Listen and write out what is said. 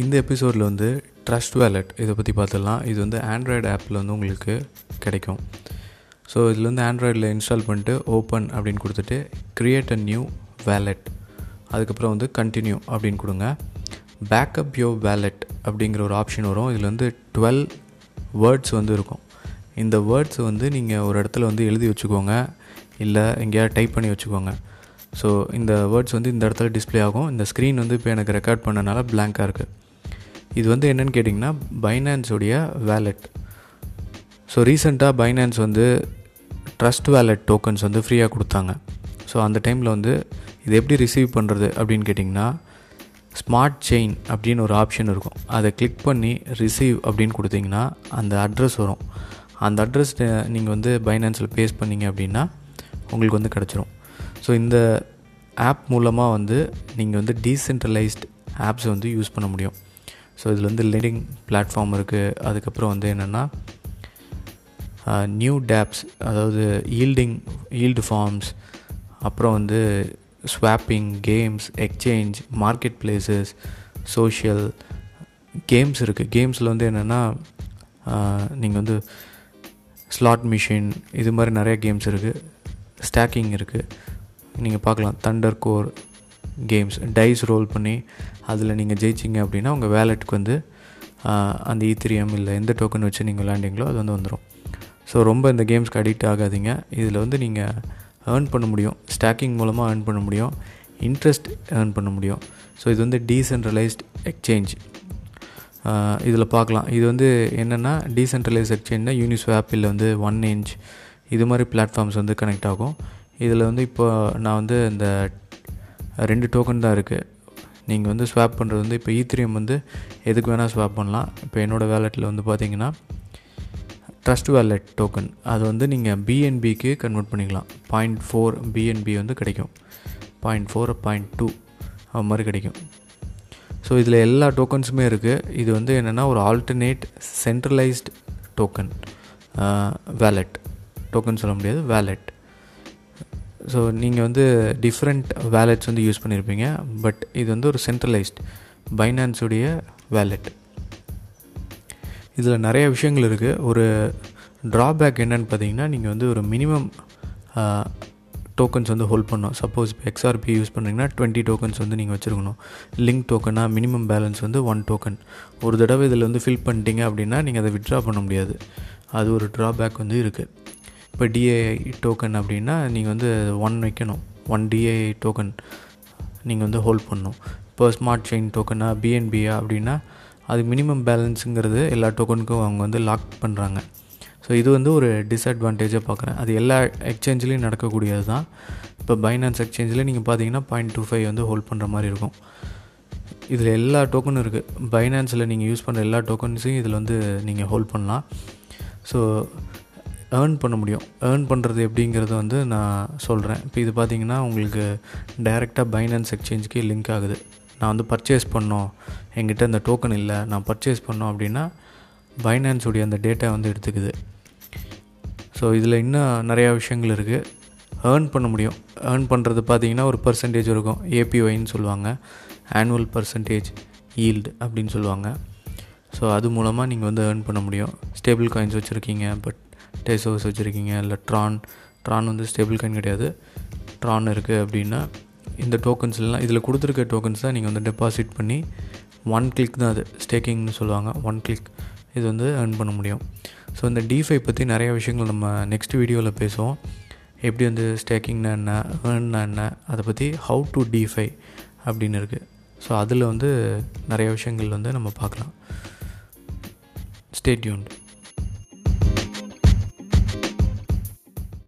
இந்த எபிசோடில் வந்து ட்ரஸ்ட் வேலட் இதை பற்றி பார்த்துடலாம். இது வந்து ஆண்ட்ராய்டு ஆப்பில் வந்து உங்களுக்கு கிடைக்கும். ஸோ இதில் வந்து ஆண்ட்ராய்டில் இன்ஸ்டால் பண்ணிட்டு ஓப்பன் அப்படின்னு கொடுத்துட்டு க்ரியேட் அ நியூ வேலட் அதுக்கப்புறம் வந்து கண்டினியூ அப்படின்னு கொடுங்க. பேக்கப் யோ வேலட் அப்படிங்கிற ஒரு ஆப்ஷன் வரும். இதில் வந்து டுவெல் வேர்ட்ஸ் வந்து இருக்கும். இந்த வேர்ட்ஸ் வந்து நீங்கள் ஒரு இடத்துல வந்து எழுதி வச்சுக்கோங்க. இல்லை எங்கேயாவது டைப் பண்ணி வச்சுக்கோங்க. ஸோ இந்த வேர்ட்ஸ் வந்து இந்த இடத்துல டிஸ்ப்ளே ஆகும். இந்த ஸ்க்ரீன் வந்து இப்போ எனக்கு ரெக்கார்ட் பண்ணனால பிளாங்காக இருக்குது இது வந்து என்னென்னு கேட்டிங்கன்னா பைனான்ஸுடைய வேலெட் ஸோ ரீசெண்டாக பைனான்ஸ் வந்து ட்ரஸ்ட் வேலெட் டோக்கன்ஸ் வந்து ஃப்ரீயாக கொடுத்தாங்க. ஸோ அந்த டைமில் வந்து இது எப்படி ரிசீவ் பண்ணுறது அப்படின்னு கேட்டிங்கன்னா ஸ்மார்ட் செயின் அப்படின்னு ஒரு ஆப்ஷன் இருக்கும். அதை கிளிக் பண்ணி ரிசீவ் அப்படின்னு கொடுத்தீங்கன்னா அந்த அட்ரஸ் வரும். அந்த அட்ரஸ் நீங்கள் வந்து பைனான்ஸில் பேஸ் பண்ணீங்க அப்படின்னா உங்களுக்கு வந்து கிடச்சிரும். ஸோ இந்த ஆப் மூலமாக வந்து நீங்கள் வந்து டீசென்ட்ரலைஸ்ட் ஆப்ஸை வந்து யூஸ் பண்ண முடியும். ஸோ இதில் வந்து லெண்டிங் பிளாட்ஃபார்ம் இருக்குது அதுக்கப்புறம் வந்து என்னென்னா நியூ டேப்ஸ் அதாவது ஈல்டிங் ஈல்டு ஃபார்ம்ஸ் அப்புறம் வந்து swapping games exchange market places social games இருக்குது கேம்ஸில் வந்து என்னென்னா நீங்கள் வந்து ஸ்லாட் மிஷின் இது மாதிரி நிறைய கேம்ஸ் இருக்குது ஸ்டாக்கிங் இருக்குது நீங்கள் பார்க்கலாம். Thunder core games dice roll பண்ணி அதில் நீங்கள் ஜெயிச்சிங்க அப்படின்னா உங்கள் வேலெட்டுக்கு வந்து அந்த e ஈத்திரியம் இல்லை எந்த டோக்கன் வச்சு நீங்கள் விளையாண்டிங்களோ அது வந்து வந்துடும் ஸோ ரொம்ப இந்த கேம்ஸ்க்கு அடிக்ட் ஆகாதீங்க. இதில் வந்து நீங்கள் ஏர்ன் பண்ண முடியும். ஸ்டாக்கிங் மூலமாக ஏர்ன் பண்ண முடியும். இன்ட்ரெஸ்ட் ஏர்ன் பண்ண முடியும். ஸோ இது வந்து டீசென்ட்ரலைஸ்ட் எக்ஸ்சேஞ்ச் இதில் பார்க்கலாம். இது வந்து என்னென்னா டீசென்ட்ரலைஸ் எக்ஸ்சேஞ்ச்னா யூனிஸ்வாப் இல்லை வந்து ஒன் இன்ச் இது மாதிரி பிளாட்ஃபார்ம்ஸ் வந்து கனெக்ட் ஆகும். இதில் வந்து இப்போ நான் வந்து இந்த ரெண்டு டோக்கன் தான் இருக்குது நீங்கள் வந்து ஸ்வாப் பண்ணுறது வந்து இப்போ ஈத்திரியம் வந்து எதுக்கு வேணால் ஸ்வாப் பண்ணலாம். இப்போ என்னோடய வேலெட்டில் வந்து பார்த்தீங்கன்னா ட்ரஸ்ட் வேலெட் டோக்கன் அது வந்து நீங்கள் பிஎன்பிக்கு கன்வெர்ட் பண்ணிக்கலாம். பாயிண்ட் ஃபோர் பிஎன்பி வந்து கிடைக்கும். பாயிண்ட் ஃபோர் பாயிண்ட் டூ அது மாதிரி கிடைக்கும். ஸோ இதில் எல்லா டோக்கன்ஸுமே இருக்குது இது வந்து என்னென்னா ஒரு alternate centralised token wallet token சொல்ல முடியாது வேலெட் ஸோ நீங்கள் வந்து டிஃப்ரெண்ட் வேலெட்ஸ் வந்து யூஸ் பண்ணியிருப்பீங்க பட் இது வந்து ஒரு சென்ட்ரலைஸ்ட் பைனான்ஸுடைய வேலெட் இதில் நிறைய விஷயங்கள் இருக்குது ஒரு ட்ராபேக் என்னென்னு பார்த்தீங்கன்னா நீங்கள் வந்து ஒரு மினிமம் டோக்கன்ஸ் வந்து ஹோல்ட் பண்ணணும். சப்போஸ் இப்போ எக்ஸ்ஆர்பி யூஸ் பண்ணுறீங்கன்னா டுவெண்ட்டி டோக்கன்ஸ் வந்து நீங்கள் வச்சுருக்கணும். லிங்க் டோக்கனாக மினிமம் பேலன்ஸ் வந்து ஒன் டோக்கன் ஒரு தடவை இதில் வந்து ஃபில் பண்ணிட்டீங்க அப்படின்னா நீங்கள் அதை விட்ரா பண்ண முடியாது. அது ஒரு ட்ராபேக் வந்து இருக்குது இப்போ டிஏஐ டோக்கன் அப்படின்னா நீங்கள் வந்து ஒன் வைக்கணும். ஒன் டிஏஐ டோக்கன் நீங்கள் வந்து ஹோல்ட் பண்ணணும். இப்போ ஸ்மார்ட் செயின் டோக்கனா பிஎன்பியா அப்படின்னா அது மினிமம் பேலன்ஸுங்கிறது எல்லா டோக்கனுக்கும் அவங்க வந்து லாக் பண்ணுறாங்க ஸோ இது வந்து ஒரு டிஸ்அட்வான்டேஜாக பார்க்குறேன். அது எல்லா எக்ஸ்சேஞ்சிலையும் நடக்கக்கூடியது தான் இப்போ பைனான்ஸ் எக்ஸ்சேஞ்சில் நீங்கள் பார்த்தீங்கன்னா பாயிண்ட் டூ ஃபைவ் வந்து ஹோல்ட் பண்ணுற மாதிரி இருக்கும். இதில் எல்லா டோக்கனும் இருக்குது பைனான்ஸில் நீங்கள் யூஸ் பண்ணுற எல்லா டோக்கன்ஸையும் இதில் வந்து நீங்கள் ஹோல்ட் பண்ணலாம். ஸோ ஏர்ன் பண்ண முடியும். ஏர்ன் பண்ணுறது எப்படிங்கிறத வந்து நான் சொல்கிறேன் இப்போ இது பார்த்தீங்கன்னா உங்களுக்கு டைரெக்டாக பைனான்ஸ் எக்ஸ்சேஞ்சுக்கு லிங்க் ஆகுது. நான் வந்து பர்ச்சேஸ் பண்ணோம். என்கிட்ட இந்த டோக்கன் இல்லை. நான் பர்ச்சேஸ் பண்ணோம் அப்படின்னா பைனான்ஸுடைய அந்த டேட்டா வந்து எடுத்துக்குது. ஸோ இதில் இன்னும் நிறையா விஷயங்கள் இருக்குது ஏர்ன் பண்ண முடியும். ஏர்ன் பண்ணுறது பார்த்தீங்கன்னா ஒரு பர்சன்டேஜ் இருக்கும். ஏபிஒய்ன்னு சொல்லுவாங்க. ஆனுவல் பர்சன்டேஜ் ஈல்டு அப்படின்னு சொல்லுவாங்க. ஸோ அது மூலமாக நீங்கள் வந்து ஏர்ன் பண்ண முடியும். ஸ்டேபிள் காயின்ஸ் வச்சுருக்கீங்க பட் டேசோஸ் வச்சுருக்கீங்க இல்லை ட்ரான் ட்ரான் வந்து ஸ்டேபிள் காயின் கிடையாது. ட்ரான் இருக்குது அப்படின்னா இந்த டோக்கன்ஸ்லாம் இதில் கொடுத்துருக்க டோக்கன்ஸ் தான் நீங்கள் வந்து டெபாசிட் பண்ணி ஒன் கிளிக் தான் அது. ஸ்டேக்கிங்னு சொல்லுவாங்க ஒன் கிளிக் இது வந்து ஏர்ன் பண்ண முடியும். ஸோ இந்த டிஃபை பற்றி நிறைய விஷயங்கள் நம்ம நெக்ஸ்ட் வீடியோவில் பேசுவோம். எப்படி வந்து ஸ்டேக்கிங்னா என்ன ஏர்ன்னா என்ன அதை பற்றி ஹவு டு டிஃபை அப்படின்னு இருக்குது ஸோ அதில் வந்து நிறைய விஷயங்கள் வந்து நம்ம பார்க்கலாம். Stay tuned